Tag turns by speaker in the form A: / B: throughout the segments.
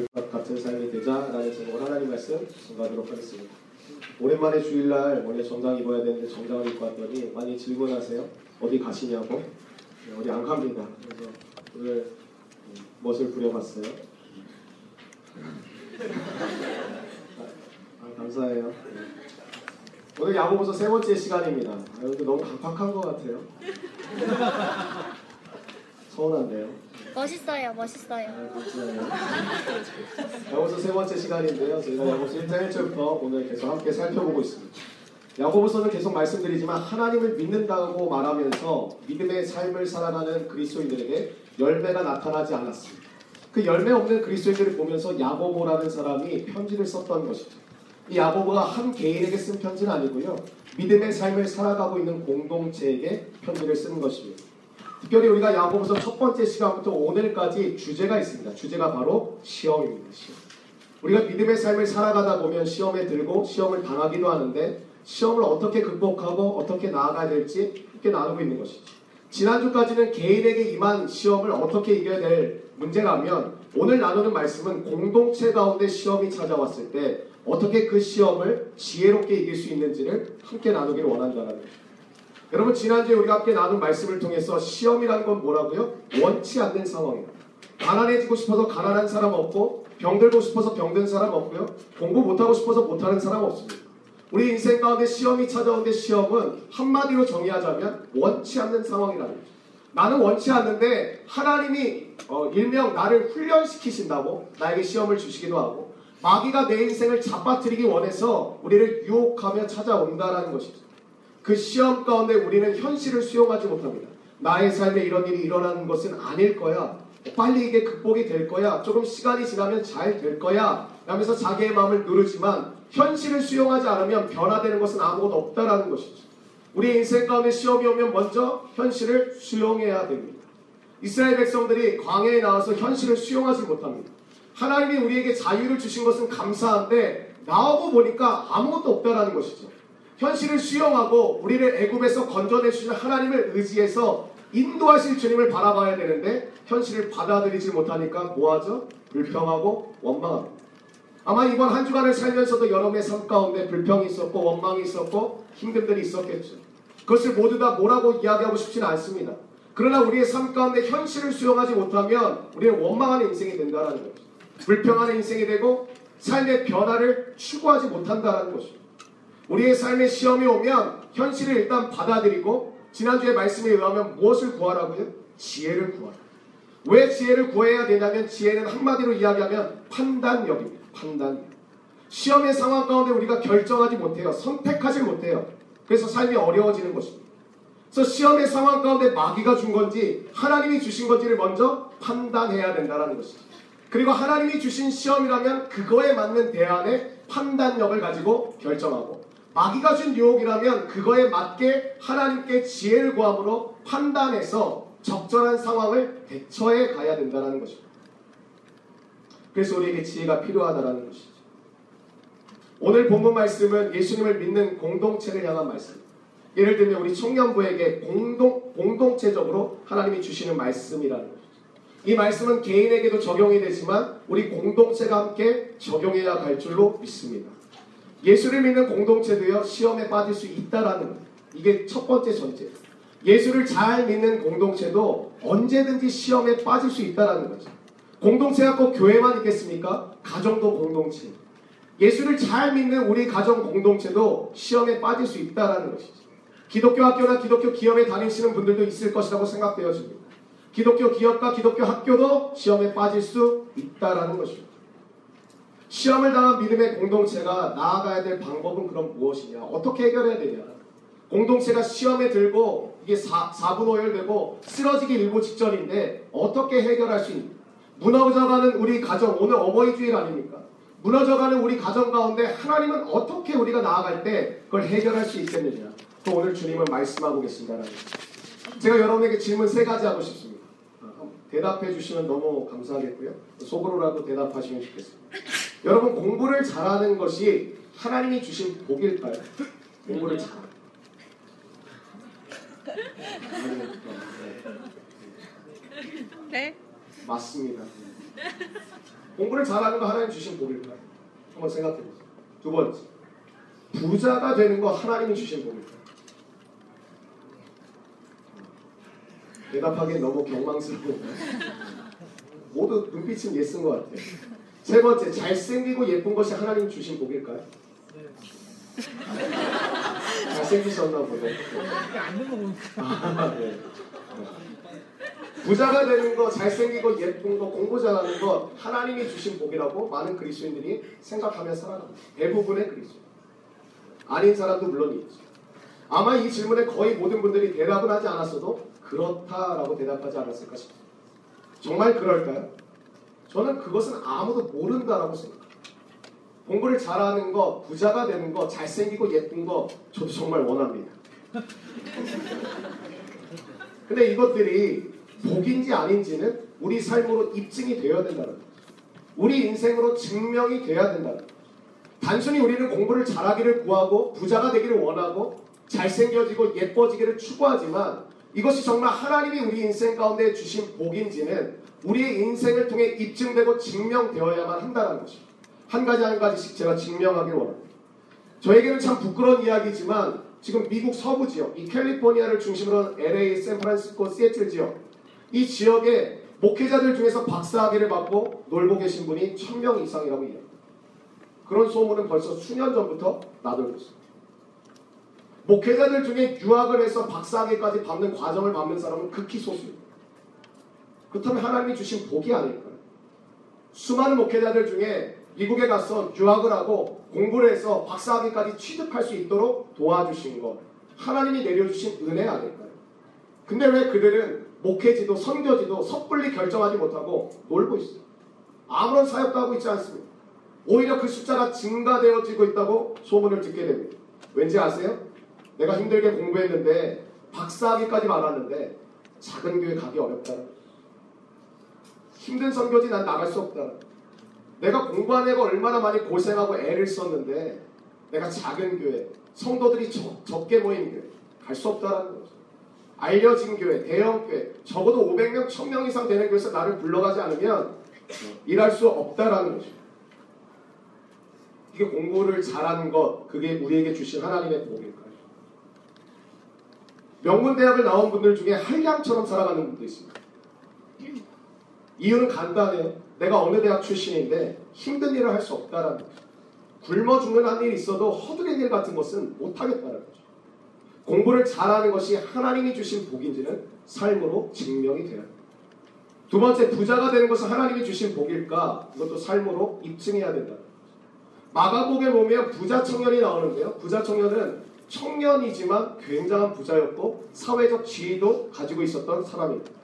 A: 것 같은 삶이 되자 라는 제목으로 하나님 말씀 전가하도록 하겠습니다. 오랜만에 주일날 원래 정장 입어야 되는데 정장을 입고 왔더니 많이 질문하세요. 어디 가시냐고? 네, 어디 안 갑니다. 그래서 오늘 멋을 부려봤어요. 아, 감사해요. 네. 오늘 야고보서 세 번째 시간입니다. 아, 근데 너무 강팍한 것 같아요. 서운한데요.
B: 멋있어요, 멋있어요.
A: 야고보서 세 번째 시간인데요. 저희가 야고보서 1장 1절부터 오늘 계속 함께 살펴보고 있습니다. 야고보서는 계속 말씀드리지만 하나님을 믿는다고 말하면서 믿음의 삶을 살아가는 그리스도인들에게 열매가 나타나지 않았습니다. 그 열매 없는 그리스도인들을 보면서 야고보라는 사람이 편지를 썼던 것이죠. 이 야고보가 한 개인에게 쓴 편지는 아니고요. 믿음의 삶을 살아가고 있는 공동체에게 편지를 쓰는 것입니다. 특별히 우리가 야고보서 첫 번째 시간부터 오늘까지 주제가 있습니다. 주제가 바로 시험입니다. 시험. 우리가 믿음의 삶을 살아가다 보면 시험에 들고 시험을 당하기도 하는데 시험을 어떻게 극복하고 어떻게 나아가야 될지 이렇게 나누고 있는 것이죠. 지난주까지는 개인에게 임한 시험을 어떻게 이겨야 될 문제라면 오늘 나누는 말씀은 공동체 가운데 시험이 찾아왔을 때 어떻게 그 시험을 지혜롭게 이길 수 있는지를 함께 나누기를 원한다는. 여러분 지난주에 우리가 함께 나눈 말씀을 통해서 시험이라는 건 뭐라고요? 원치 않는 상황입니다. 가난해지고 싶어서 가난한 사람 없고 병들고 싶어서 병든 사람 없고요. 공부 못하고 싶어서 못하는 사람 없습니다. 우리 인생 가운데 시험이 찾아오는데 시험은 한마디로 정의하자면 원치 않는 상황이라는 거죠. 나는 원치 않는데 하나님이 어, 일명 나를 훈련시키신다고 나에게 시험을 주시기도 하고 마귀가 내 인생을 잡아뜨리기 원해서 우리를 유혹하며 찾아온다라는 것이죠. 그 시험 가운데 우리는 현실을 수용하지 못합니다. 나의 삶에 이런 일이 일어나는 것은 아닐 거야. 빨리 이게 극복이 될 거야. 조금 시간이 지나면 잘 될 거야. 라면서 자기의 마음을 누르지만 현실을 수용하지 않으면 변화되는 것은 아무것도 없다라는 것이죠. 우리 인생 가운데 시험이 오면 먼저 현실을 수용해야 됩니다. 이스라엘 백성들이 광야에 나와서 현실을 수용하지 못합니다. 하나님이 우리에게 자유를 주신 것은 감사한데 나오고 보니까 아무것도 없다라는 것이죠. 현실을 수용하고 우리를 애굽에서 건져내 주신 하나님을 의지해서 인도하실 주님을 바라봐야 되는데 현실을 받아들이지 못하니까 뭐하죠? 불평하고 원망합니다. 아마 이번 한 주간을 살면서도 여러분의 삶 가운데 불평이 있었고 원망이 있었고 힘듦들이 있었겠죠. 그것을 모두 다 뭐라고 이야기하고 싶지는 않습니다. 그러나 우리의 삶 가운데 현실을 수용하지 못하면 우리는 원망하는 인생이 된다는 거죠. 불평하는 인생이 되고 삶의 변화를 추구하지 못한다는 것입니다. 우리의 삶에 시험이 오면 현실을 일단 받아들이고 지난주에 말씀에 의하면 무엇을 구하라고요? 지혜를 구하라. 왜 지혜를 구해야 되냐면 지혜는 한마디로 이야기하면 판단력입니다. 판단력. 시험의 상황 가운데 우리가 결정하지 못해요. 선택하지 못해요. 그래서 삶이 어려워지는 것입니다. 그래서 시험의 상황 가운데 마귀가 준 건지 하나님이 주신 건지를 먼저 판단해야 된다는 것이죠. 그리고 하나님이 주신 시험이라면 그거에 맞는 대안의 판단력을 가지고 결정하고 마귀가 준 유혹이라면 그거에 맞게 하나님께 지혜를 구함으로 판단해서 적절한 상황을 대처해 가야 된다는 것입니다. 그래서 우리에게 지혜가 필요하다는 것이죠. 오늘 본문 말씀은 예수님을 믿는 공동체를 향한 말씀. 예를 들면 우리 청년부에게 공동, 공동체적으로 하나님이 주시는 말씀이라는 것이죠. 이 말씀은 개인에게도 적용이 되지만 우리 공동체가 함께 적용해야 갈 줄로 믿습니다. 예수를 믿는 공동체도요 시험에 빠질 수 있다라는 것. 이게 첫 번째 전제. 예수를 잘 믿는 공동체도 언제든지 시험에 빠질 수 있다라는 거죠. 공동체가 꼭 교회만 있겠습니까? 가정도 공동체. 예수를 잘 믿는 우리 가정 공동체도 시험에 빠질 수 있다라는 것이죠. 기독교 학교나 기독교 기업에 다니시는 분들도 있을 것이라고 생각되어집니다. 기독교 기업과 기독교 학교도 시험에 빠질 수 있다라는 것입니다. 시험을 당한 믿음의 공동체가 나아가야 될 방법은 그럼 무엇이냐? 어떻게 해결해야 되냐? 공동체가 시험에 들고 이게 4, 4분 오열되고 쓰러지기 일보 직전인데 어떻게 해결할 수 있냐? 무너져가는 우리 가정, 오늘 어버이 주일 아닙니까? 무너져가는 우리 가정 가운데 하나님은 어떻게 우리가 나아갈 때 그걸 해결할 수 있겠느냐? 또 오늘 주님은 말씀하고 계신다는 거죠. 제가 여러분에게 질문 세 가지 하고 싶습니다. 대답해 주시면 너무 감사하겠고요. 속으로라도 대답하시면 좋겠습니다. 여러분 공부를 잘하는 것이 하나님이 주신 복일까요? 공부를 잘하는.
B: 네.
A: 맞습니다. 공부를 잘하는 거 하나님 주신 복일까요? 한번 생각해 보세요. 두 번째, 부자가 되는 거 하나님이 주신 복일까요? 대답하기엔 너무 경망스러워. 모두 눈빛은 예쓴 것 같아요. 세 번째, 잘생기고 예쁜 것이 하나님 주신 복일까요? 잘생기셨나 보네. 아, 네. 부자가 되는 거, 잘생기고 예쁜 거, 공부 잘하는 거 하나님이 주신 복이라고 많은 그리스도인들이 생각하며 살아갑니다. 대부분의 그리스도. 아닌 사람도 물론 있죠. 아마 이 질문에 거의 모든 분들이 대답을 하지 않았어도 그렇다라고 대답하지 않았을까 싶습니다. 정말 그럴까요? 저는 그것은 아무도 모른다라고 생각합니다. 공부를 잘하는 거, 부자가 되는 거, 잘생기고 예쁜 거 저도 정말 원합니다. 근데 이것들이 복인지 아닌지는 우리 삶으로 입증이 되어야 된다는 거죠. 우리 인생으로 증명이 돼야 된다는 거죠. 단순히 우리는 공부를 잘하기를 구하고 부자가 되기를 원하고 잘생겨지고 예뻐지기를 추구하지만 이것이 정말 하나님이 우리 인생 가운데 주신 복인지는 우리의 인생을 통해 입증되고 증명되어야만 한다는 것입니다. 한 가지 한 가지씩 제가 증명하길 원합니다. 저에게는 참 부끄러운 이야기지만 지금 미국 서부 지역, 이 캘리포니아를 중심으로 한 LA, 샌프란시스코, 시애틀 지역, 이 지역에 목회자들 중에서 박사학위를 받고 놀고 계신 분이 1000명 이상이라고 이야기합니다. 그런 소문은 벌써 수년 전부터 나돌고 있습니다. 목회자들 중에 유학을 해서 박사학위까지 받는 과정을 밟는 사람은 극히 소수입니다. 그렇다면 하나님이 주신 복이 아닐까요? 수많은 목회자들 중에 미국에 가서 유학을 하고 공부를 해서 박사학위까지 취득할 수 있도록 도와주신 것 하나님이 내려주신 은혜 아닐까요? 근데 왜 그들은 목회지도 선교지도 섣불리 결정하지 못하고 놀고 있어요? 아무런 사역도 하고 있지 않습니다. 오히려 그 숫자가 증가되어지고 있다고 소문을 듣게 됩니다. 왠지 아세요? 내가 힘들게 공부했는데 박사학위까지 받았는데 작은 교회 가기 어렵다는 거죠. 힘든 선교지 난 나갈 수 없다. 내가 애가 얼마나 많이 고생하고 애를 썼는데 내가 작은 교회, 성도들이 적, 적게 모인 교회 갈 수 없다는 거죠. 알려진 교회, 대형 교회, 적어도 500명, 1000명 이상 되는 교회에서 나를 불러가지 않으면 일할 수 없다라는 거죠. 이게 공부를 잘하는 것, 그게 우리에게 주신 하나님의 복일까요? 명문대학을 나온 분들 중에 한량처럼 살아가는 분도 있습니다. 이유는 간단해요. 내가 어느 대학 출신인데 힘든 일을 할 수 없다라는 거죠. 굶어 죽는 한 일이 있어도 허드렛 일 같은 것은 못하겠다는 거죠. 공부를 잘하는 것이 하나님이 주신 복인지는 삶으로 증명이 돼야 합니다. 두 번째, 부자가 되는 것은 하나님이 주신 복일까? 이것도 삶으로 입증해야 된다. 마가복에 보면 부자 청년이 나오는데요. 부자 청년은 청년이지만 굉장한 부자였고 사회적 지위도 가지고 있었던 사람입니다.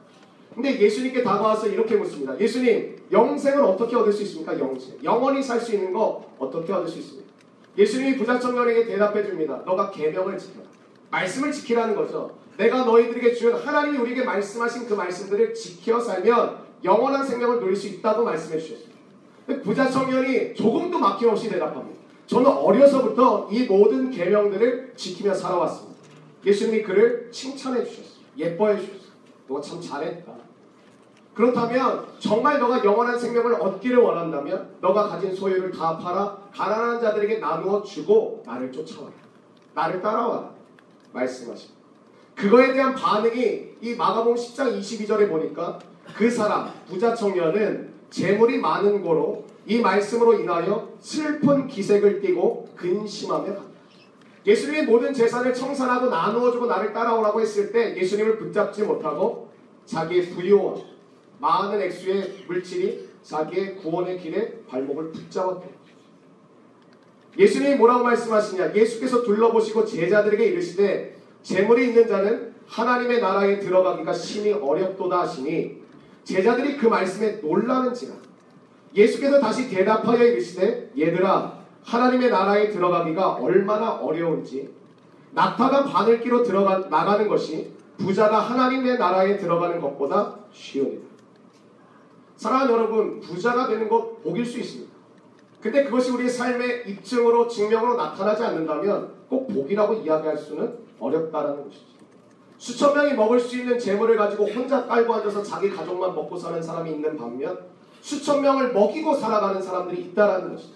A: 근데 예수님께 다가와서 이렇게 묻습니다. 예수님, 영생을 어떻게 얻을 수 있습니까? 영생. 영원히 살 수 있는 거 어떻게 얻을 수 있습니까? 예수님이 부자 청년에게 대답해 줍니다. 너가 계명을 지켜라. 말씀을 지키라는 거죠. 내가 너희들에게 준 하나님이 우리에게 말씀하신 그 말씀들을 지켜 살면 영원한 생명을 누릴 수 있다고 말씀해 주셨습니다. 부자 청년이 조금도 막힘없이 대답합니다. 저는 어려서부터 이 모든 계명들을 지키며 살아왔습니다. 예수님이 그를 칭찬해 주셨어요. 예뻐해 주셨어요. 너가 참 잘했다. 그렇다면 정말 너가 영원한 생명을 얻기를 원한다면 너가 가진 소유를 다 팔아 가난한 자들에게 나누어 주고 나를 쫓아와라. 나를 따라와라. 말씀하십니다. 그거에 대한 반응이 이 마가복음 10장 22절에 보니까 그 사람 부자 청년은 재물이 많은 고로 이 말씀으로 인하여 슬픈 기색을 띠고 근심하며 갑니다. 예수님의 모든 재산을 청산하고 나누어주고 나를 따라오라고 했을 때 예수님을 붙잡지 못하고 자기의 부유와 많은 액수의 물질이 자기의 구원의 길에 발목을 붙잡았다. 예수님이 뭐라고 말씀하시냐? 예수께서 둘러보시고 제자들에게 이르시되 재물이 있는 자는 하나님의 나라에 들어가기가 심히 어렵도다 하시니 제자들이 그 말씀에 놀라는지라 예수께서 다시 대답하여 이르시되 얘들아 하나님의 나라에 들어가기가 얼마나 어려운지 낙타가 바늘기로 들어가 나가는 것이 부자가 하나님의 나라에 들어가는 것보다 쉬우니라. 사랑하는 여러분, 부자가 되는 것 복일 수 있습니다. 근데 그것이 우리의 삶의 입증으로 증명으로 나타나지 않는다면 꼭 복이라고 이야기할 수는 어렵다라는 것이죠. 수천 명이 먹을 수 있는 재물을 가지고 혼자 깔고 앉아서 자기 가족만 먹고 사는 사람이 있는 반면 수천 명을 먹이고 살아가는 사람들이 있다라는 것이죠.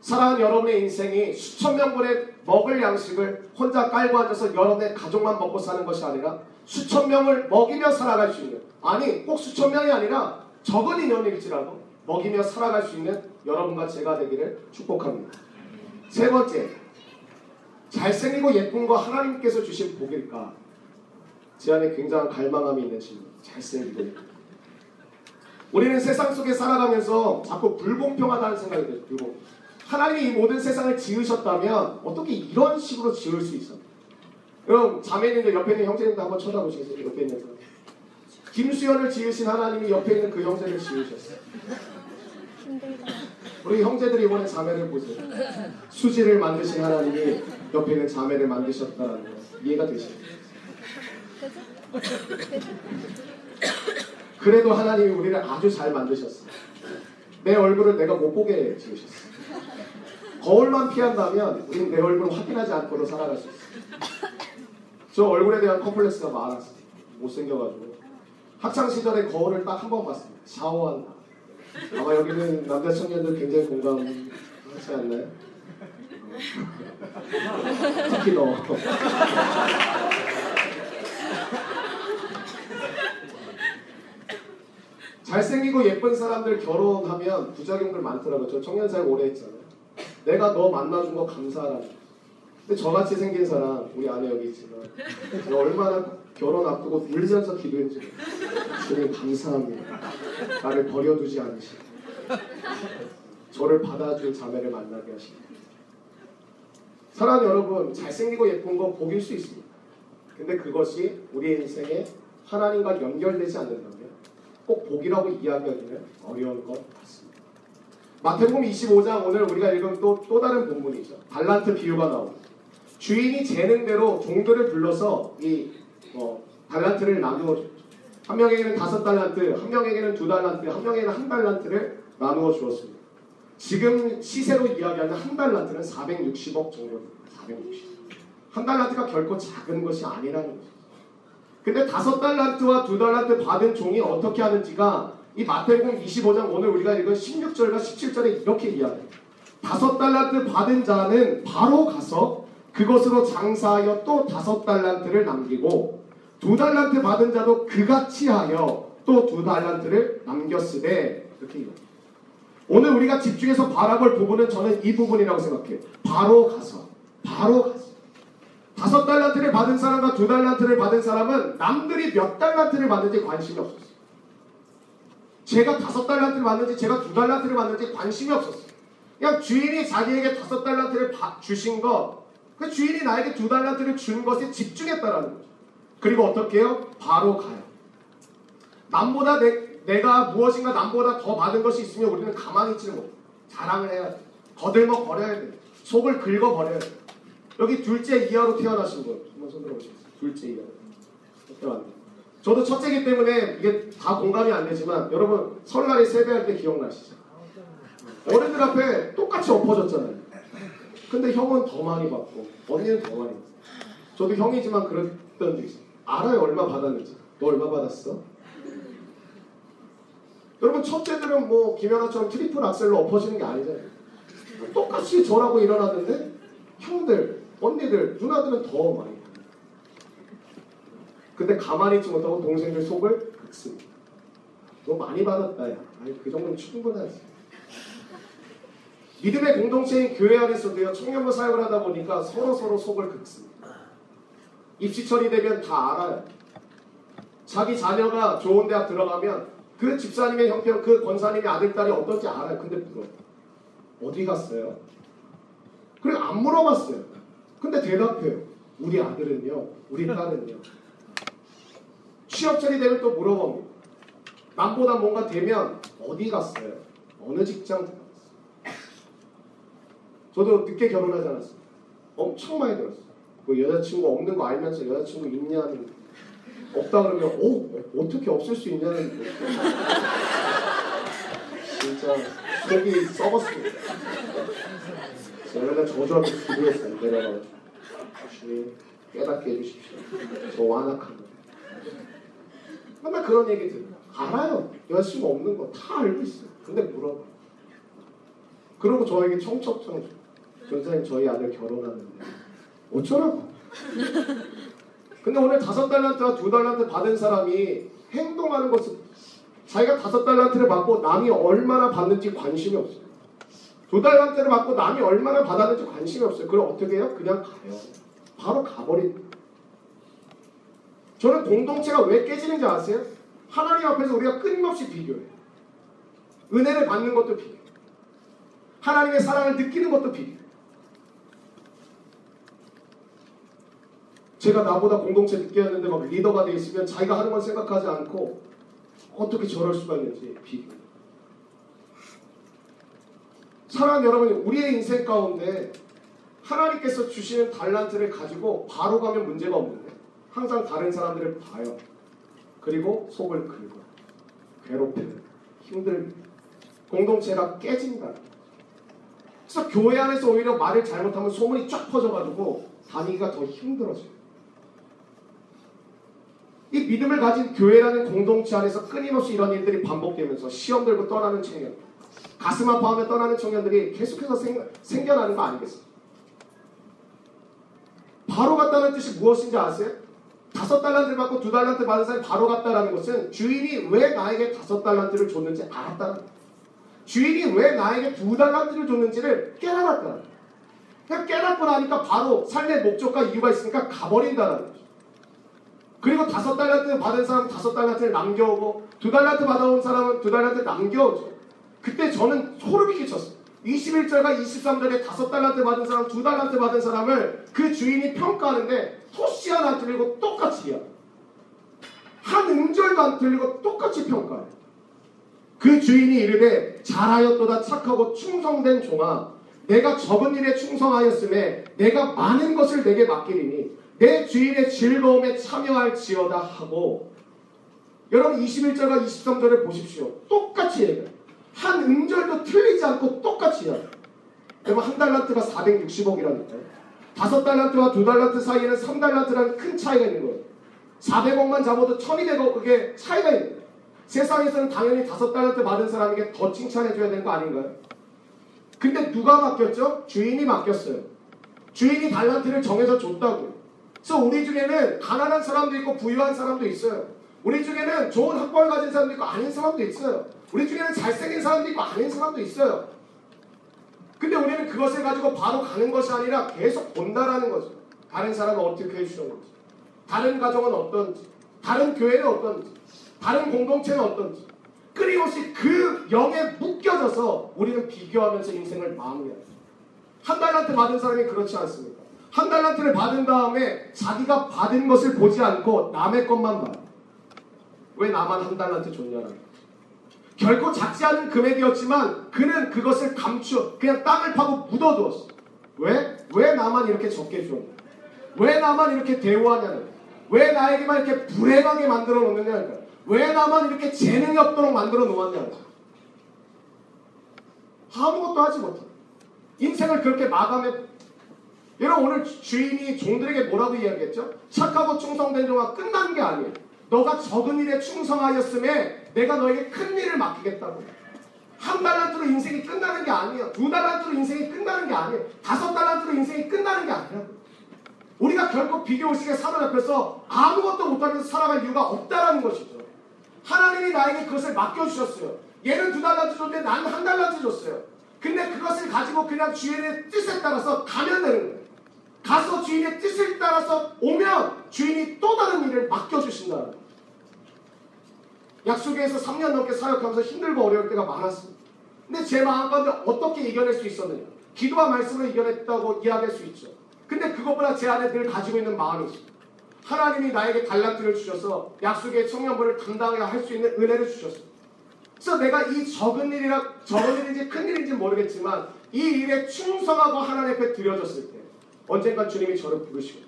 A: 사랑하는 여러분의 인생이 수천 명분의 먹을 양식을 혼자 깔고 앉아서 여러분의 가족만 먹고 사는 것이 아니라 수천 명을 먹이며 살아갈 수 있는 아니 꼭 수천 명이 아니라 적은 인원일지라도 먹이며 살아갈 수 있는 여러분과 제가 되기를 축복합니다. 세 번째 잘생기고 예쁜 거 하나님께서 주신 복일까? 제 안에 굉장한 갈망함이 있는 질문. 잘생기고 예쁜 거. 우리는 세상 속에 살아가면서 자꾸 불공평하다는 생각이 들어요. 불공. 하나님이 이 모든 세상을 지으셨다면 어떻게 이런 식으로 지을 수 있어? 그럼 자매님들 옆에 있는 형제님도 한번 쳐다보시겠어요? 옆에 있는 사람. 김수현을 지으신 하나님이 옆에 있는 그 형제를 지으셨어요. 우리 형제들이 이번에 자매를 보세요. 수지를 만드신 하나님이 옆에 있는 자매를 만드셨다는 거 이해가 되시죠? 그래도 하나님이 우리를 아주 잘 만드셨어요. 내 얼굴을 내가 못 보게 지으셨어요. 거울만 피한다면 우리는 내 얼굴을 확인하지 않고도 살아갈 수 있어요. 저 얼굴에 대한 컴플렉스가 많았어요. 못생겨가지고. 학창 시절에 거울을 딱 한 번 봤습니다. 샤워한다. 아마 여기는 남자 청년들 굉장히 공감하지 않나요? 특히 너. 잘생기고 예쁜 사람들 결혼하면 부작용들 많더라고요. 저 청년사역 오래 했잖아요. 내가 너 만나준 거 감사하라. 근데 저같이 생긴 사람, 우리 아내 여기 있지만, 얼마나 결혼 앞두고 울면서 기도했는지. 주님 감사합니다. 나를 버려두지 않으시고, 저를 받아줄 자매를 만나게 하시고. 사랑하는 여러분, 잘생기고 예쁜 건 복일 수 있습니다. 근데 그것이 우리 인생에 하나님과 연결되지 않는다면 꼭 복이라고 이야기하기는 어려운 것 같습니다. 마태복음 25장 오늘 우리가 읽은 또, 또 다른 본문이죠. 달란트 비유가 나옵니다. 주인이 재는 대로 종들을 불러서 이 어, 달란트를 나누어. 한 명에게는 다섯 달란트, 한 명에게는 두 달란트, 한 명에게는 한 달란트를 나누어 주었습니다. 지금 시세로 이야기하면 한 달란트는 460억 정도입니다. 460. 한 달란트가 결코 작은 것이 아니라는 거죠. 근데 다섯 달란트와 두 달란트 받은 종이 어떻게 하는지가 이 마태복음 25장 오늘 우리가 읽은 16절과 17절에 이렇게 이야기해요. 다섯 달란트 받은 자는 바로 가서 그것으로 장사하여 또 다섯 달란트를 남기고 두 달란트 받은 자도 그같이 하여 또 두 달란트를 남겼으되 이렇게 이야기해요. 오늘 우리가 집중해서 바라볼 부분은 저는 이 부분이라고 생각해요. 바로 가서 바로 가서 다섯 달란트를 받은 사람과 두 달란트를 받은 사람은 남들이 몇 달란트를 받는지 관심이 없었어요. 제가 다섯 달란트를 받는지 제가 두 달란트를 받는지 관심이 없었어요. 그냥 주인이 자기에게 다섯 달란트를 바- 주신 것, 그 주인이 나에게 두 달란트를 준 것에 집중했다라는 거죠. 그리고 어떻게 해요? 바로 가요. 남보다 내, 내가 무엇인가 남보다 더 받은 것이 있으면 우리는 가만히 있지는 못해요. 자랑을 해야 돼. 거들먹 거려야 돼. 속을 긁어 버려야 돼. 여기 둘째 이하로 태어나신 분 한번 손 들어보시겠어요? 둘째 이하로 태어났네요. 저도 첫째기 때문에 이게 다 공감이 안 되지만 여러분 설날에 세배할 때 기억나시죠? 어른들 앞에 똑같이 엎어졌잖아요. 근데 형은 더 많이 받고 언니는 더 많이 받고 저도 형이지만 그랬던 적 있어요. 알아요 얼마 받았는지. 너 얼마 받았어? 여러분 첫째들은 뭐 김연아처럼 트리플 악셀로 엎어지는 게 아니잖아요. 똑같이 절하고 일어났는데 형들, 언니들, 누나들은 더 많이. 근데 가만히 있지 못하고 동생들 속을 긁습니다. 너 많이 받았다 야. 아니 그 정도면 충분하지. 믿음의 공동체인 교회 안에서도요 청년부 사역을 하다 보니까 서로 서로 속을 긁습니다. 입시철이 되면 다 알아요. 자기 자녀가 좋은 대학 들어가면 그 집사님의 형편, 그 권사님의 아들 딸이 어떨지 알아요. 근데 물어 어디 갔어요? 그리고 안 물어봤어요. 근데 대답해요. 우리 아들은요, 우리 딸은요. 취업철이 되면 또 물어봅니다. 남보다 뭔가 되면 어디 갔어요? 어느 직장 들어갔어요? 저도 늦게 결혼하지 않았어요. 엄청 많이 들었어요. 그 여자친구 없는 거 알면서 여자친구 있냐는 없다 그러면 어 어떻게 없을 수 있냐는 진짜 속이 썩었습니다. 제가 저주하면서 기도했어요. 내려가 주님 깨닫게 해주십시오. 저 완악합니다. 맨날 그런 얘기 들어요. 알아요. 여자친구 없는 거 다 알고 있어요. 근데 물어봐. 그리고 저에게 청첩장 줘. 전사님 저희 아들 결혼하는데 어쩌라고. 근데 오늘 다섯 달란트와 두 달란트 받은 사람이 행동하는 것은 자기가 다섯 달란트를 받고 남이 얼마나 받는지 관심이 없어요. 두 달란트를 받고 남이 얼마나 받았는지 관심이 없어요. 그럼 어떻게 해요? 그냥 가요. 바로 가버린. 저는 공동체가 왜 깨지는지 아세요? 하나님 앞에서 우리가 끊임없이 비교해요. 은혜를 받는 것도 비교. 하나님의 사랑을 느끼는 것도 비교. 제가 나보다 공동체 느끼었는데 막 리더가 돼 있으면 자기가 하는 건 생각하지 않고 어떻게 저럴 수가 있는지 비교. 사랑하는 여러분, 우리의 인생 가운데 하나님께서 주시는 달란트를 가지고 바로 가면 문제가 없는데 항상 다른 사람들을 봐요. 그리고 속을 긁어. 괴롭히는 힘들 공동체가 깨진다. 그래서 교회 안에서 오히려 말을 잘못하면 소문이 쫙 퍼져가지고 다니기가 더 힘들어져요. 이 믿음을 가진 교회라는 공동체 안에서 끊임없이 이런 일들이 반복되면서 시험 들고 떠나는 청년, 가슴 아파하며 떠나는 청년들이 계속해서 생, 생겨나는 거 아니겠습니까? 바로 갔다는 뜻이 무엇인지 아세요? 다섯 달란트를 받고 두 달란트 받은 사람이 바로 갔다라는 것은 주인이 왜 나에게 다섯 달란트를 줬는지 알았다는. 주인이 왜 나에게 두 달란트를 줬는지를 깨달았다는 거예요. 그냥 깨닫고 나니까 바로 삶의 목적과 이유가 있으니까 가버린다는 거죠. 그리고 다섯 달란트 받은 사람은 다섯 달란트를 남겨오고 두 달란트 받아온 사람은 두 달란트 남겨오죠. 그때 저는 소름이 끼쳤어요. 21절과 23절에 다섯 달란트 받은 사람, 두 달란트 받은 사람을 그 주인이 평가하는데 토시 하나 안 틀리고 똑같이 해요. 한 음절도 안 틀리고 똑같이 평가해요. 그 주인이 이르되 잘하였도다 착하고 충성된 종아 내가 적은 일에 충성하였음에 내가 많은 것을 내게 맡기리니 내 주인의 즐거움에 참여할지어다 하고 여러분 21절과 23절을 보십시오. 똑같이 얘기해요. 한 음절도 틀리지 않고 똑같이 해요. 여러분 한 달란트가 460억이라니까요. 다섯 달란트와 두 달란트 사이에는 3달란트라는 큰 차이가 있는 거예요. 400억만 잡아도 1200억 그게 차이가 있는 거예요. 세상에서는 당연히 다섯 달란트 받은 사람에게 더 칭찬해줘야 되는 거 아닌가요? 근데 누가 맡겼죠? 주인이 맡겼어요. 주인이 달란트를 정해서 줬다고요. 그래서 우리 중에는 가난한 사람도 있고 부유한 사람도 있어요. 우리 중에는 좋은 학벌 가진 사람도 있고 아닌 사람도 있어요. 우리 중에는 잘생긴 사람도 있고 아닌 사람도 있어요. 근데 우리는 그것을 가지고 바로 가는 것이 아니라 계속 본다라는 거죠. 다른 사람은 어떻게 해주셨는지, 다른 가정은 어떤지, 다른 교회는 어떤지, 다른 공동체는 어떤지. 끊임없이 그 영에 묶여져서 우리는 비교하면서 인생을 마무리해요. 한 달란트 받은 사람이 그렇지 않습니까? 한 달란트를 받은 다음에 자기가 받은 것을 보지 않고 남의 것만 봐요. 왜 나만 한 달란트 거죠. 결코 작지 않은 금액이었지만 그는 그것을 감추어 그냥 땅을 파고 묻어두었어. 왜? 왜 나만 이렇게 적게 줬냐? 왜 나만 이렇게 대우하냐는. 왜 나에게만 이렇게 불행하게 만들어 놓느냐는. 왜 나만 이렇게 재능이 없도록 만들어 놓았냐는. 아무것도 하지 못해. 인생을 그렇게 마감해. 여러분 오늘 주인이 종들에게 뭐라고 이야기했죠? 착하고 충성된 종아 끝난 게 아니에요. 너가 적은 일에 충성하였음에 내가 너에게 큰 일을 맡기겠다고. 한 달란트로 인생이 끝나는 게 아니에요. 두 달란트로 인생이 끝나는 게 아니에요. 다섯 달란트로 인생이 끝나는 게 아니에요. 우리가 결코 비교 의식의 사람 앞에서 아무것도 못하면서 살아갈 이유가 없다라는 것이죠. 하나님이 나에게 그것을 맡겨주셨어요. 얘는 두 달란트 줬는데 나는 한 달란트 줬어요. 근데 그것을 가지고 그냥 주인의 뜻에 따라서 가면 되는 거예요. 가서 주인의 뜻을 따라서 오면 주인이 또 다른 일을 맡겨주신다는 거예요. 약속에서 3년 넘게 사역하면서 힘들고 어려울 때가 많았습니다. 근데 제 마음 가운데 어떻게 이겨낼 수 있었느냐? 기도와 말씀을 이겨냈다고 이야기할 수 있죠. 근데 그것보다 제 안에 늘 가지고 있는 마음이 있습니다. 하나님이 나에게 달란트를 주셔서 약속의 청년부를 담당하게 할수 있는 은혜를 주셨어요. 그래서 내가 이 적은 일이라 적은 일인지 큰 일인지 모르겠지만 이 일에 충성하고 하나님 앞에 드려졌을 때 언젠가 주님이 저를 부르시고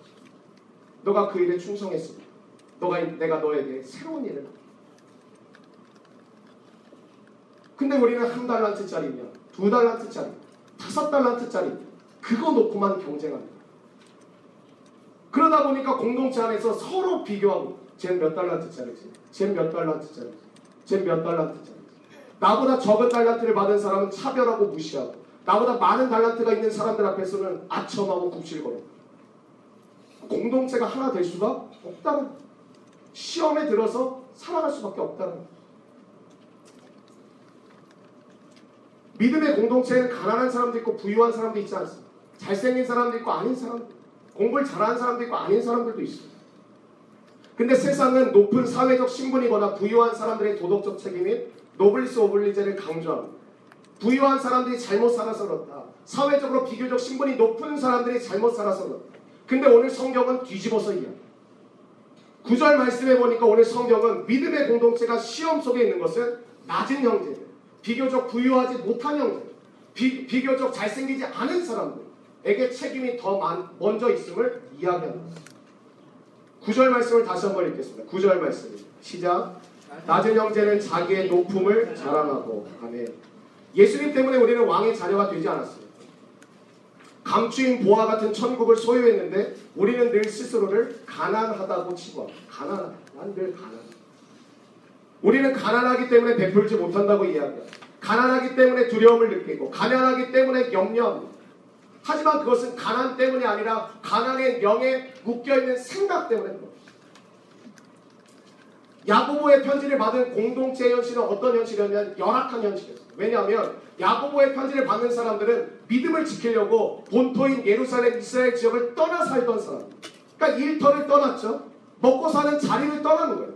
A: 너가 그 일에 충성했으니 너가 내가 너에게 새로운 일을 근데 우리는 한 달란트짜리며 두 달란트짜리 다섯 달란트짜리 그거 놓고만 경쟁합니다. 그러다 보니까 공동체 안에서 서로 비교하고 쟤는 몇 달란트짜리지 쟤는 몇 달란트짜리지 쟤몇 달란트짜리. 나보다 적은 달란트를 받은 사람은 차별하고 무시하고 나보다 많은 달란트가 있는 사람들 앞에서는 아첨하고 굽실거려. 공동체가 하나 될 수가 없다는. 시험에 들어서 살아갈 수밖에 없다는. 믿음의 공동체에는 가난한 사람도 있고 부유한 사람도 있지 않습니다. 잘생긴 사람도 있고 아닌 있고 공부를 잘하는 사람도 있고 아닌 사람들도 있어요. 근데 세상은 높은 사회적 신분이거나 부유한 사람들의 도덕적 책임인 노블리스 오블리제를 강조합니다. 부유한 사람들이 잘못 살아서 그렇다. 사회적으로 비교적 신분이 높은 사람들이 잘못 살아서 그렇다. 근데 오늘 성경은 뒤집어서 이야기. 구절 말씀해 보니까 오늘 성경은 믿음의 공동체가 시험 속에 있는 것은 낮은 형제, 비교적 부유하지 못한 형제, 비, 비교적 잘생기지 않은 사람들에게 책임이 더 많, 먼저 있음을 이야기하는 것입니다. 구절 말씀을 다시 한번 읽겠습니다. 구절 말씀 시작. 낮은 형제는 자기의 높음을 자랑하고 아멘. 예수님 때문에 우리는 왕의 자녀가 되지 않았습니다. 감추인 보화 같은 천국을 소유했는데 우리는 늘 스스로를 가난하다고 치부합니다. 가난하다. 난늘 가난하다. 우리는 가난하기 때문에 베풀지 못한다고 이야기합니다. 가난하기 때문에 두려움을 느끼고 가난하기 때문에 염려합니다. 하지만 그것은 가난 때문이 아니라 가난의 영에 묶여있는 생각 때문에. 야고보의 편지를 받은 공동체의 현실은 어떤 현실이었냐면 열악한 현실이었어요. 왜냐하면 야고보의 편지를 받는 사람들은 믿음을 지키려고 본토인 예루살렘 이스라엘 지역을 떠나 살던 사람. 그러니까 일터를 떠났죠. 먹고 사는 자리를 떠나는 거예요.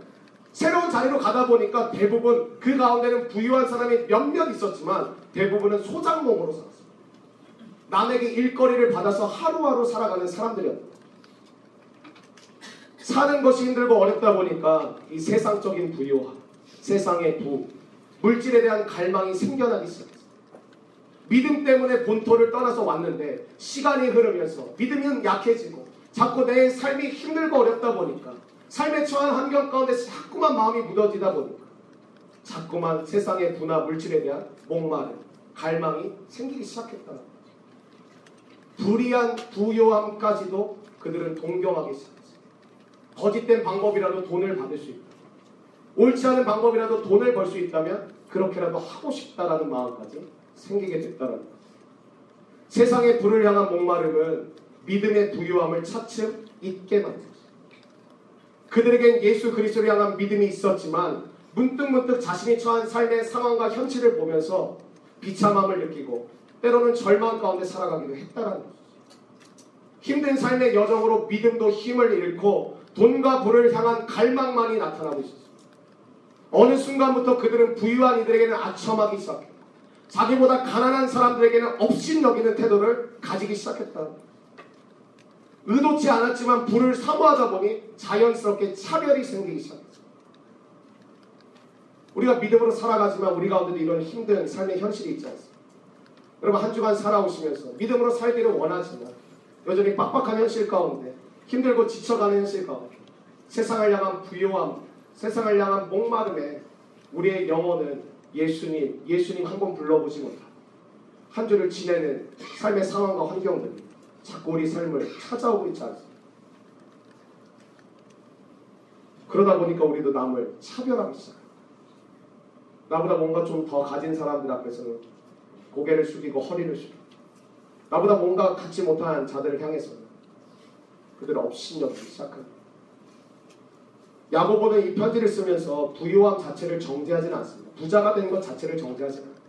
A: 새로운 자리로 가다 보니까 대부분 그 가운데는 부유한 사람이 몇몇 있었지만 대부분은 소장농으로 살았어요. 남에게 일거리를 받아서 하루하루 살아가는 사람들이었다. 사는 것이 힘들고 어렵다 보니까 이 세상적인 부유함, 세상의 부, 물질에 대한 갈망이 생겨나기 시작했어요. 믿음 때문에 본토를 떠나서 왔는데 시간이 흐르면서 믿음은 약해지고 자꾸 내 삶이 힘들고 어렵다 보니까 삶에 처한 환경 가운데 자꾸만 마음이 무뎌지다 보니까 자꾸만 세상의 부나 물질에 대한 목마름, 갈망이 생기기 시작했다. 불이한 부요함까지도 그들은 동경하기 시작했어요. 거짓된 방법이라도 돈을 받을 수 있다. 옳지 않은 방법이라도 돈을 벌 수 있다면 그렇게라도 하고 싶다라는 마음까지 생기게 됐다는 것. 세상의 불을 향한 목마름은 믿음의 부유함을 차츰 잊게 만들었어요. 그들에겐 예수 그리스도를 향한 믿음이 있었지만 문득문득 자신이 처한 삶의 상황과 현실을 보면서 비참함을 느끼고 때로는 절망 가운데 살아가기도 했다는 것이죠. 힘든 삶의 여정으로 믿음도 힘을 잃고 돈과 부를 향한 갈망만이 나타나고 있었습니다. 어느 순간부터 그들은 부유한 이들에게는 아첨하기 시작했고 자기보다 가난한 사람들에게는 업신 여기는 태도를 가지기 시작했다. 의도치 않았지만 부를 사모하다 보니 자연스럽게 차별이 생기기 시작했어요. 우리가 믿음으로 살아가지만 우리 가운데도 이런 힘든 삶의 현실이 있지 않습니까? 여러분 한 주간 살아오시면서 믿음으로 살기를 원하지만 여전히 빡빡한 현실 가운데 힘들고 지쳐가는 현실 가운데 세상을 향한 부요함, 세상을 향한 목마름에 우리의 영혼은 예수님, 예수님 한 번 불러보지 못하고 한 주를 지내는 삶의 상황과 환경들이 자꾸 우리 삶을 찾아오고 있지 않습니까? 그러다 보니까 우리도 남을 차별하기 시작합니다. 나보다 뭔가 좀 더 가진 사람들 앞에서는 고개를 숙이고 허리를 숙이고 나보다 뭔가 갖지 못한 자들을 향해서는 그들을 업신여기기 시작합니다. 야고보는 이 편지를 쓰면서 부유함 자체를 정죄하지는 않습니다. 부자가 된 것 자체를 정죄하지는 않습니다.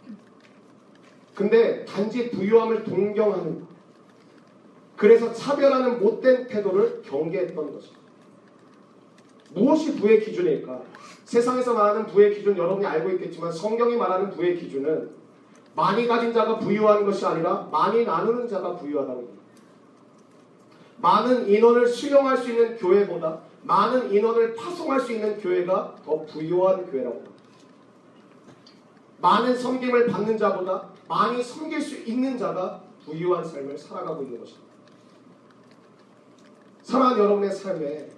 A: 근데 단지 부유함을 동경하는 것. 그래서 차별하는 못된 태도를 경계했던 것입니다. 무엇이 부의 기준일까? 세상에서 말하는 부의 기준 여러분이 알고 있겠지만 성경이 말하는 부의 기준은 많이 가진 자가 부유한 것이 아니라 많이 나누는 자가 부유하다고 합니다. 많은 인원을 수용할 수 있는 교회보다 많은 인원을 파송할 수 있는 교회가 더 부유한 교회라고 합니다. 많은 섬김을 받는 자보다 많이 섬길 수 있는 자가 부유한 삶을 살아가고 있는 것입니다. 사랑하는 여러분의 삶에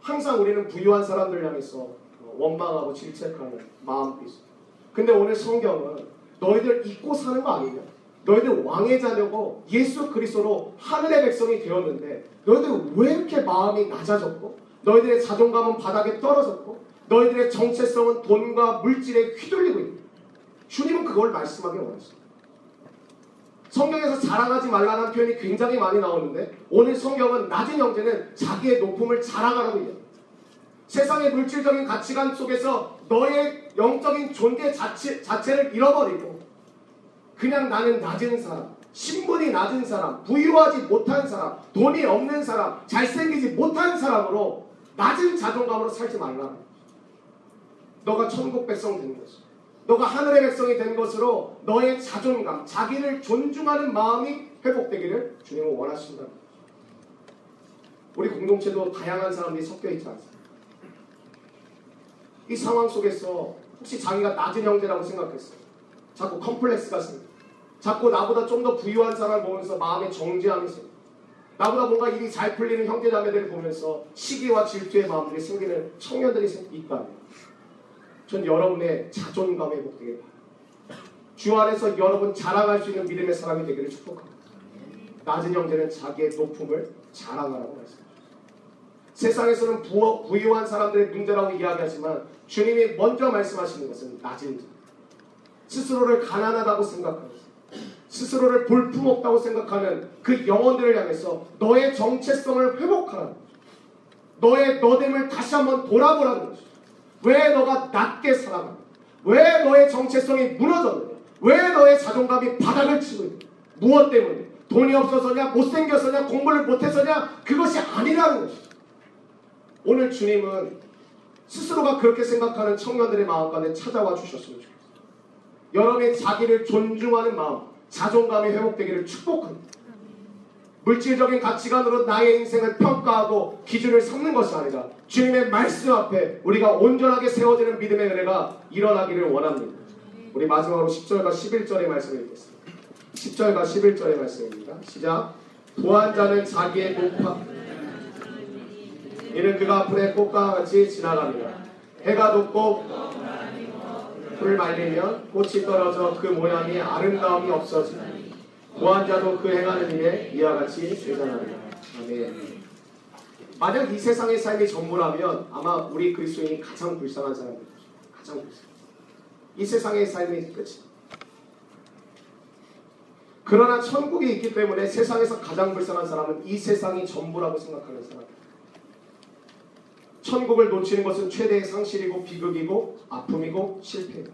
A: 항상 우리는 부유한 사람들 향해서 원망하고 질책하는 마음도 있습니다. 근데 오늘 성경은 너희들 잊고 사는 거 아니냐? 너희들 왕의 자녀고 예수 그리스도로 하늘의 백성이 되었는데 너희들 왜 이렇게 마음이 낮아졌고 너희들의 자존감은 바닥에 떨어졌고 너희들의 정체성은 돈과 물질에 휘둘리고 있다. 주님은 그걸 말씀하기 원하십니다. 성경에서 자랑하지 말라는 표현이 굉장히 많이 나오는데 오늘 성경은 낮은 형제는 자기의 높음을 자랑하라고 얘기합니다. 세상의 물질적인 가치관 속에서 너의 영적인 존재 자체, 자체를 잃어버리고 그냥 나는 낮은 사람, 신분이 낮은 사람, 부유하지 못한 사람, 돈이 없는 사람, 잘생기지 못한 사람으로 낮은 자존감으로 살지 말라. 너가 천국 백성 된 것이. 너가 하늘의 백성이 된 것으로 너의 자존감, 자기를 존중하는 마음이 회복되기를 주님은 원하신다. 우리 공동체도 다양한 사람들이 섞여 있지 않습니까? 이 상황 속에서 혹시 자기가 낮은 형제라고 생각했어요. 자꾸 컴플렉스가 생겨. 자꾸 나보다 좀 더 부유한 사람을 보면서 마음에 생겨. 나보다 뭔가 일이 잘 풀리는 형제자매들을 보면서 시기와 질투의 마음들이 생기는 청년들이 있다면 전 여러분의 자존감이 회복되길 바랍니다. 주 안에서 여러분 자랑할 수 있는 믿음의 사람이 되기를 축복합니다. 낮은 형제는 자기의 높음을 자랑하라고 말씀합니다. 세상에서는 부, 부유한 사람들의 문제라고 이야기하지만 주님이 먼저 말씀하시는 것은 낮은 자. 스스로를 가난하다고 생각하면서 스스로를 볼품없다고 생각하는 그 영혼들을 향해서 너의 정체성을 회복하라는 거죠. 너의 너됨을 다시 한번 돌아보라는 거죠. 왜 너가 낮게 살아가냐? 왜 너의 정체성이 무너졌느냐? 왜 너의 자존감이 바닥을 치고 있느냐? 무엇 때문에? 돈이 없어서냐? 못생겨서냐? 공부를 못해서냐? 그것이 아니라는 것이죠. 오늘 주님은 스스로가 그렇게 생각하는 청년들의 마음 가운데 찾아와 주셨으면 좋겠어요. 여러분의 자기를 존중하는 마음, 자존감이 회복되기를 축복합니다. 물질적인 가치관으로 나의 인생을 평가하고 기준을 삼는 것이 아니라 주님의 말씀 앞에 우리가 온전하게 세워지는 믿음의 은혜가 일어나기를 원합니다. 우리 마지막으로 10절과 11절의 말씀을 읽겠습니다. 10절과 11절의 말씀입니다. 시작. 부한 자는 자기의 높아 이는 그가 불의 꽃과 같이 지나갑니다. 해가 돋고 불 말리면 꽃이 떨어져 그 모양이 아름다움이 없어지니 무한 자도 그 행하는 일에 이와 같이 되잖아요. 아멘. 만약 이 세상의 삶이 전부라면 아마 우리 그리스도인이 가장 불쌍한 사람이죠. 가장 불쌍. 이 세상의 삶이 끝이. 그러나 천국이 있기 때문에 세상에서 가장 불쌍한 사람은 이 세상이 전부라고 생각하는 사람. 천국을 놓치는 것은 최대의 상실이고 비극이고 아픔이고 실패이고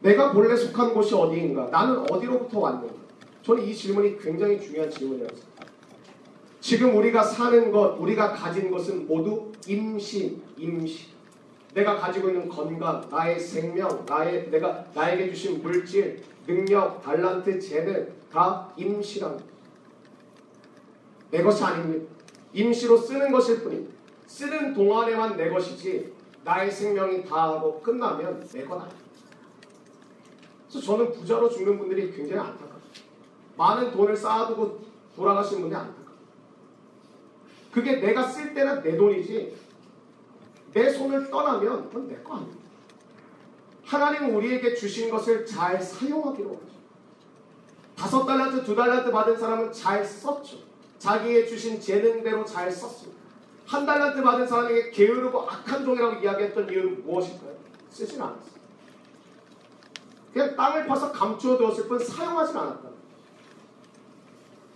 A: 내가 본래 속한 곳이 어디인가? 나는 어디로부터 왔는가? 저는 이 질문이 굉장히 중요한 질문이라고 생각합니다. 지금 우리가 사는 것, 우리가 가진 것은 모두 임시, 임시. 내가 가지고 있는 건강, 나의 생명, 나의 내가 나에게 주신 물질, 능력, 달란트, 재능 다 임시란 내 것이 아닙니다. 임시로 쓰는 것일 뿐입니다. 쓰는 동안에만 내 것이지 나의 생명이 다 하고 끝나면 내것 아닙니다. 그래서 저는 부자로 죽는 분들이 굉장히 안타깝습니다. 많은 돈을 쌓아두고 돌아가시는 분들이 안타깝습니다. 그게 내가 쓸 때는 내 돈이지 내 손을 떠나면 그건 내 거 아닙니다. 하나님은 우리에게 주신 것을 잘 사용하기로 하죠. 다섯 달란트, 두 달란트 받은 사람은 잘 썼죠. 자기의 주신 재능대로 잘 썼습니다. 한 달란트 받은 사람에게 게으르고 악한 종이라고 이야기했던 이유는 무엇일까요? 쓰진 않았어요. 그냥 땅을 파서 감추어 두었을 뿐 사용하진 않았다.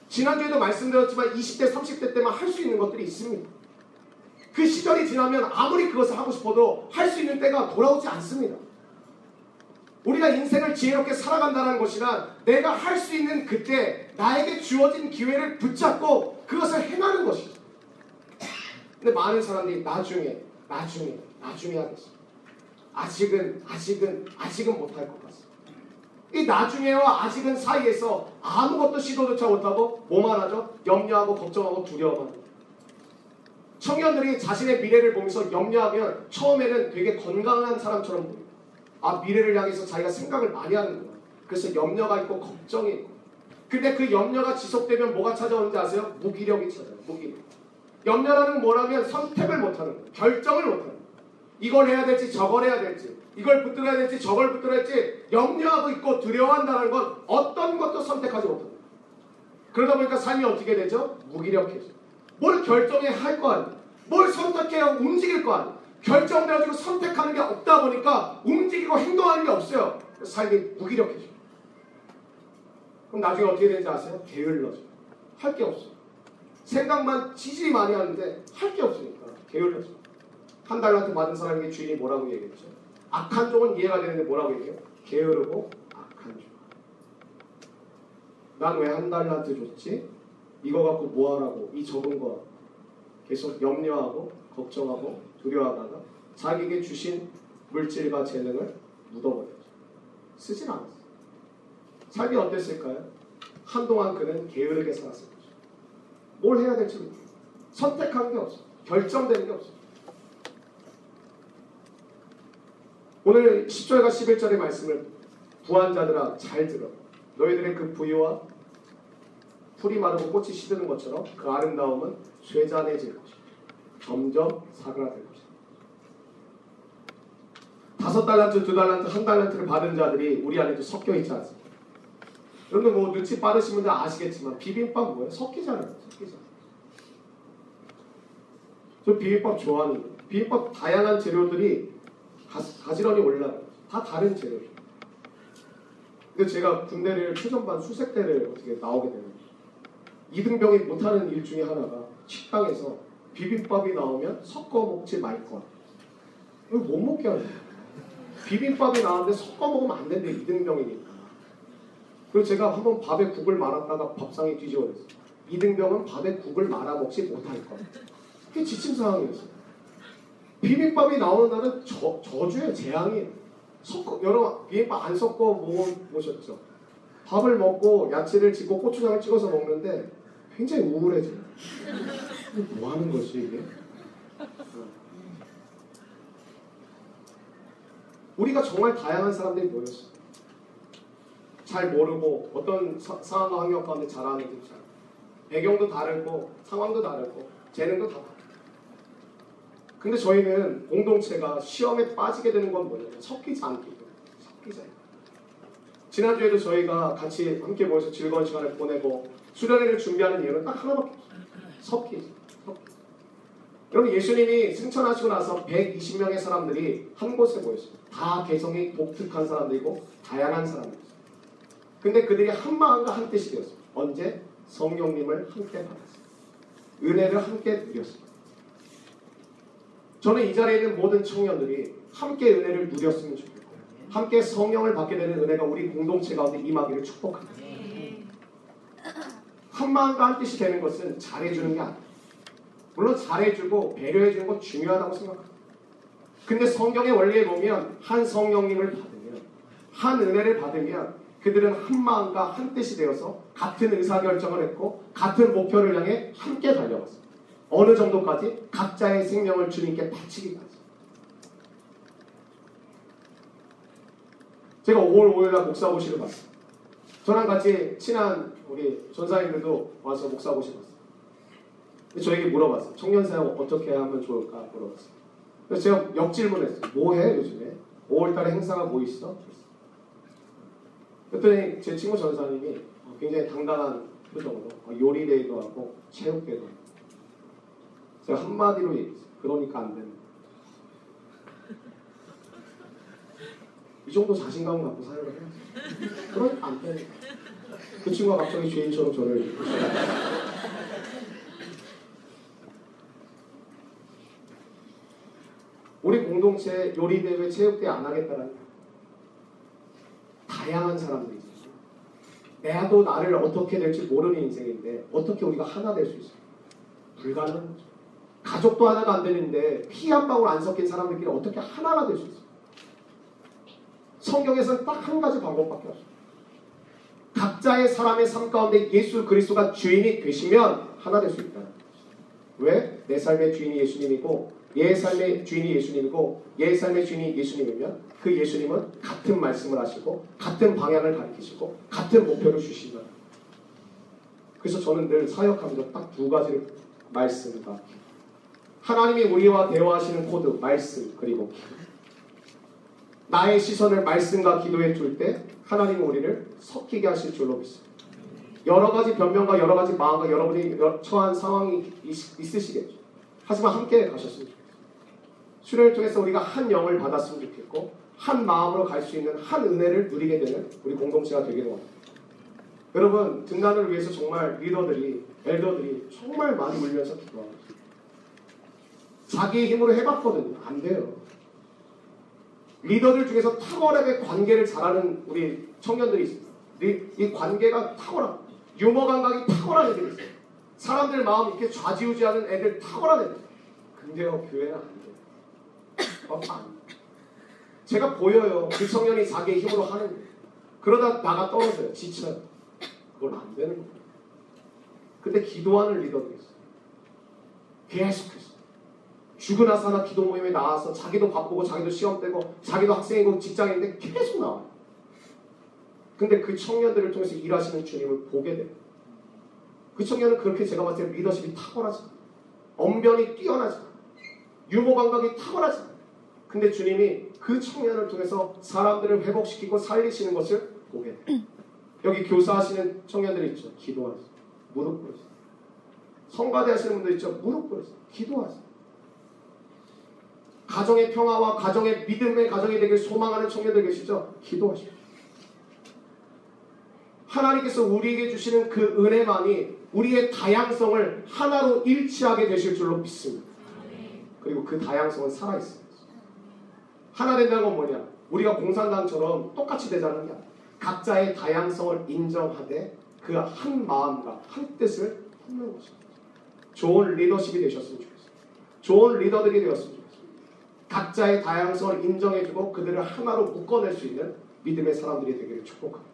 A: 지난주에도 말씀드렸지만 20대, 30대 때만 할 수 있는 것들이 있습니다. 그 시절이 지나면 아무리 그것을 하고 싶어도 할 수 있는 때가 돌아오지 않습니다. 우리가 인생을 지혜롭게 살아간다는 것이란 내가 할 수 있는 그때 나에게 주어진 기회를 붙잡고 그것을 행하는 것이죠. 근데 많은 사람들이 나중에, 나중에, 나중에 하겠습니다. 아직은, 아직은, 아직은 못할 것 같습니다. 이 나중에와 아직은 사이에서 아무것도 시도조차 못하고 뭐만 하죠? 염려하고 걱정하고 두려워하는 청년들이 자신의 미래를 보면서 염려하면 처음에는 되게 건강한 사람처럼 보입니 다. 아 미래를 향해서 자기가 생각을 많이 하는구나. 그래서 염려가 있고 걱정이 있고. 근데 그 염려가 지속되면 뭐가 찾아오는지 아세요? 무기력이 찾아요. 무기력. 염려라는 뭐라면 선택을 못하는 거예요. 결정을 못하는 거예요. 이걸 해야 될지 저걸 해야 될지 이걸 붙들어야 될지 저걸 붙들어야 될지 염려하고 있고 두려워한다는 건 어떤 것도 선택하지 못합니다. 그러다 보니까 삶이 어떻게 되죠? 무기력해져. 뭘 결정해야 할 거 아니에요. 뭘 선택해야 움직일 거 아니에요. 결정되어지고 선택하는 게 없다 보니까 움직이고 행동하는 게 없어요. 삶이 무기력해져. 그럼 나중에 어떻게 되는지 아세요? 게을러져. 할 게 없어. 생각만 지질이 많이 하는데 할 게 없으니까 게을러져. 한 달란트 받은 사람에게 주인이 뭐라고 얘기했죠? 악한 종은 이해가 되는데 뭐라고 얘기해요? 게으르고 악한 종. 난왜 한 달란트 줬지? 이거 갖고 뭐하라고 이 적은 거 계속 염려하고 걱정하고 두려워하다가 자기에게 주신 물질과 재능을 묻어버렸죠. 쓰진 않았어요. 삶이 어땠을까요? 한동안 그는 게으르게 살았을 거죠. 뭘 해야 될지 모르고 선택하는 게 없어. 결정되는 게 없어. 오늘 10절과 11절의 말씀을 부한 자들아 잘 들어. 너희들의 그 부유와 풀이 마르고 꽃이 시드는 것처럼 그 아름다움은 쇠잔해질 것이다. 점점 사그라들 것이다. 다섯 달란트, 두 달란트, 한 달란트를 받은 자들이 우리 안에도 섞여 있지 않습니까? 여러분들 뭐 눈치 빠르신 분들 아시겠지만 비빔밥 뭐예요? 섞이잖아요. 섞이잖아요. 저 비빔밥 좋아하는 거예요. 비빔밥 다양한 재료들이 가, 가지런히 올라가요. 다 다른 재료죠. 근데 제가 군대를 최전반 수색대를 어떻게 나오게 되는 이등병이 못하는 일 중에 하나가 식당에서 비빔밥이 나오면 섞어 먹지 말 것. 이거 못 먹게 하는 거예요. 비빔밥이 나왔는데 섞어 먹으면 안 된대 이등병이니까. 그리고 제가 한번 밥에 국을 말았다가 밥상이 뒤집어졌어요. 이등병은 밥에 국을 말아 먹지 못할 것. 그게 지침 상황이었어요. 비빔밥이 나오는 날은 저, 저주의 재앙이에요. 섞어, 여러 비빔밥 안 섞어 먹어보셨죠? 밥을 먹고 야채를 짓고 고추장을 찍어서 먹는데 굉장히 우울해져요. 뭐 하는 거지 이게? 우리가 정말 다양한 사람들이 모였어. 잘 모르고 어떤 사, 상황과 환경 가운데 자라는지 잘 배경도 다르고 상황도 다르고 재능도 다 다르고 근데 저희는 공동체가 시험에 빠지게 되는 건 뭐냐면 섞이지 않기 때문에 섞이지 않기 지난주에도 저희가 같이 함께 모여서 즐거운 시간을 보내고 수련회를 준비하는 이유는 딱 하나밖에 없어요. 섞이지. 여러분 예수님이 승천하시고 나서 120명의 사람들이 한 곳에 모였어요. 다 개성이 독특한 사람들이고 다양한 사람들이었어요. 근데 그들이 한 마음과 한 뜻이 되었어요. 언제? 성령님을 함께 받았어요. 은혜를 함께 누렸어요. 저는 이 자리에 있는 모든 청년들이 함께 은혜를 누렸으면 좋겠고요. 함께 성령을 받게 되는 은혜가 우리 공동체 가운데 임하기를 축복합니다. 한 마음과 한 뜻이 되는 것은 잘해주는 게 아니에요. 물론 잘해주고 배려해주는 건 중요하다고 생각합니다. 근데 성경의 원리에 보면 한 성령님을 받으면 한 은혜를 받으면 그들은 한 마음과 한 뜻이 되어서 같은 의사결정을 했고 같은 목표를 향해 함께 달려갔어요. 어느 정도까지 각자의 생명을 주님께 바치기까지. 제가 5월 5일날 목사고시를 봤어요. 저랑 같이 친한 우리 전사님들도 와서 목사고시 봤어요. 저에게 물어봤어요. 청년 사역 어떻게 하면 좋을까 물어봤어요. 그래서 제가 역질문했어요. 뭐해 요즘에? 5월달에 행사가 뭐 있어? 그랬더니 제 친구 전사님이 굉장히 당당한 표정으로 요리대회도 하고 체육대회도 하고 제가 한마디로 얘기했어요. 그러니까 안 된다. 이 정도 자신감을 갖고 사역을 해야죠. 그러니까 안 되니까. 그 친구가 갑자기 죄인처럼 저를 우리 공동체 요리 대회 체육 대회 안 하겠다라는. 다양한 사람들이 있어요. 내도 나를 어떻게 될지 모르는 인생인데 어떻게 우리가 하나 될 수 있어요? 불가능한 거죠. 가족도 하나가 안 되는데 피 한 방울 안 섞인 사람들끼리 어떻게 하나가 될 수 있어요? 성경에서는 딱 한 가지 방법밖에 없어요. 각자의 사람의 삶 가운데 예수 그리스도가 주인이 되시면 하나 될 수 있다. 왜? 내 삶의 주인이 예수님이고 얘 삶의 주인이 예수님이고 얘 삶의 주인이 예수님이면 그 예수님은 같은 말씀을 하시고 같은 방향을 가리키시고 같은 목표를 주신다. 그래서 저는 늘 사역하면서 딱 두 가지를 말씀과 하나님이 우리와 대화하시는 코드 말씀 그리고 나의 시선을 말씀과 기도에 둘 때 하나님은 우리를 섞이게 하실 줄로 믿습니다. 여러 가지 변명과 여러 가지 마음과 여러분이 처한 상황이 있, 있으시겠죠. 하지만 함께 좋 수련을 통해서 우리가 한 영을 받았으면 좋겠고 한 마음으로 갈 수 있는 한 은혜를 누리게 되는 우리 공동체가 되기를 원합니다. 여러분 등단을 위해서 정말 리더들이 엘더들이 정말 많이 울면서 기도합니다. 자기의 힘으로 해봤거든요. 안 돼요. 리더들 중에서 탁월하게 관계를 잘하는 우리 청년들이 있습니다. 이, 이 관계가 탁월한 유머 감각이 탁월한 애들이 있어요. 사람들 마음 이렇게 좌지우지하는 애들 탁월한 애들. 근데요 교회는 안 돼요. 어. 제가 보여요. 그 청년이 자기의 힘으로 하는. 그러다 나가 떨어져요. 지쳐요. 그건 안 되는 거예요. 근데 기도하는 리더들이 있어요. 계속해서. 죽으나 사나 기도 모임에 나와서 자기도 바쁘고 자기도 시험 때고 자기도 학생이고 직장인데 계속 나와요. 근데 그 청년들을 통해서 일하시는 주님을 보게 돼요. 그 청년은 그렇게 제가 봤을 때 리더십이 탁월하지. 언변이 뛰어나지. 유머 감각이 탁월하지. 근데 주님이 그 청년을 통해서 사람들을 회복시키고 살리시는 것을 보게 돼요. 여기 교사하시는 청년들이 있죠. 기도하세요. 무릎 꿇으세요. 성가대 하시는 분들 있죠. 무릎 꿇으세요. 기도하세요. 가정의 평화와 가정의 믿음의 가정이 되길 소망하는 청년들 계시죠? 기도하십시오. 하나님께서 우리에게 주시는 그 은혜만이 우리의 다양성을 하나로 일치하게 되실 줄로 믿습니다. 그리고 그 다양성은 살아있습니다. 하나 된다는 건 뭐냐? 우리가 공산당처럼 똑같이 되자는 게 아니라 각자의 다양성을 인정하되 그 한 마음과 한 뜻을 품는 것입니다. 좋은 리더십이 되셨으면 좋겠어요. 좋은 리더들이 되었으면 좋겠어요. 각자의 다양성을 인정해주고 그들을 하나로 묶어낼 수 있는 믿음의 사람들이 되기를 축복합니다.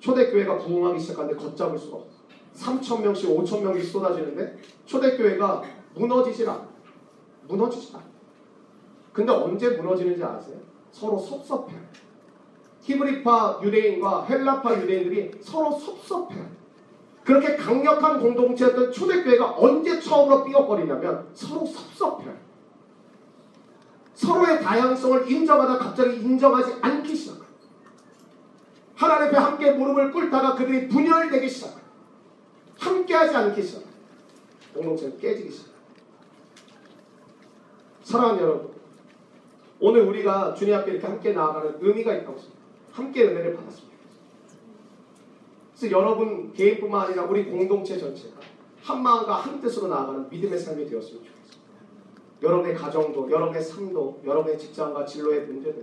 A: 초대교회가 부흥하기 시작하는데 걷잡을 수가 없어요. 3천 명씩 5천 명씩 쏟아지는데 초대교회가 무너지질 않아요. 무너지질 않아요. 근데 언제 무너지는지 아세요? 서로 섭섭해요. 히브리파 유대인과 헬라파 유대인들이 서로 섭섭해요. 그렇게 강력한 공동체였던 초대교회가 언제 처음으로 삐걱거리냐면 서로 섭섭해요. 서로의 다양성을 인정하다 갑자기 인정하지 않기 시작해요. 하나님 앞에 함께 무릎을 꿇다가 그들이 분열되기 시작해요. 함께하지 않기 시작해요. 공동체는 깨지기 시작해요. 사랑하는 여러분, 오늘 우리가 주님 앞에 이렇게 함께 나아가는 의미가 있다고 생각합니다. 함께 은혜를 받았습니다. 그래서 여러분 개인뿐만 아니라 우리 공동체 전체가 한 마음과 한 뜻으로 나아가는 믿음의 삶이 되었으면 좋겠습니다. 여러분의 가정도, 여러분의 삶도, 여러분의 직장과 진로의 문제도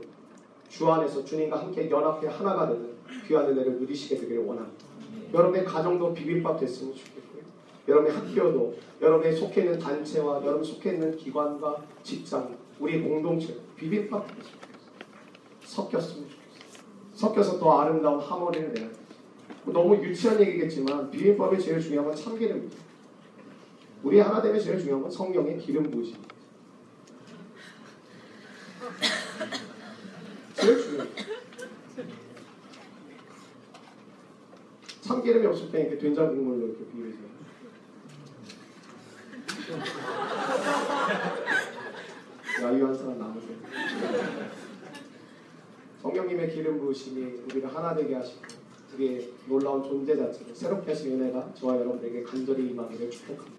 A: 주 안에서 주님과 함께 연합해 하나가 되는 귀한 은혜를 누리시게 되기를 원합니다. 여러분의 가정도 비빔밥 됐으면 좋겠고요. 여러분의 학교도, 여러분의 속해 있는 단체와 여러분 속해 있는 기관과 직장, 우리 공동체 비빔밥 좋겠어요. 섞였으면 좋겠어요. 섞여서 더 아름다운 하모니를 내야 돼요. 너무 유치한 얘기겠지만 비빔밥의 제일 중요한 건 참기름입니다. 우리 하나됨의 제일 중요한 건 성령의 기름 부으심입니다. 제일 중요해요. 참기름이 없을 때 이렇게 된장 국물로 이렇게 비비세요. 야유한 사람 남으세요. 성령님의 기름 부으심이 우리를 하나 되게 하시고 우리의 놀라운 존재 자체를 새롭게 하신 은혜가 저와 여러분에게 간절히 임하기를 축복합니다.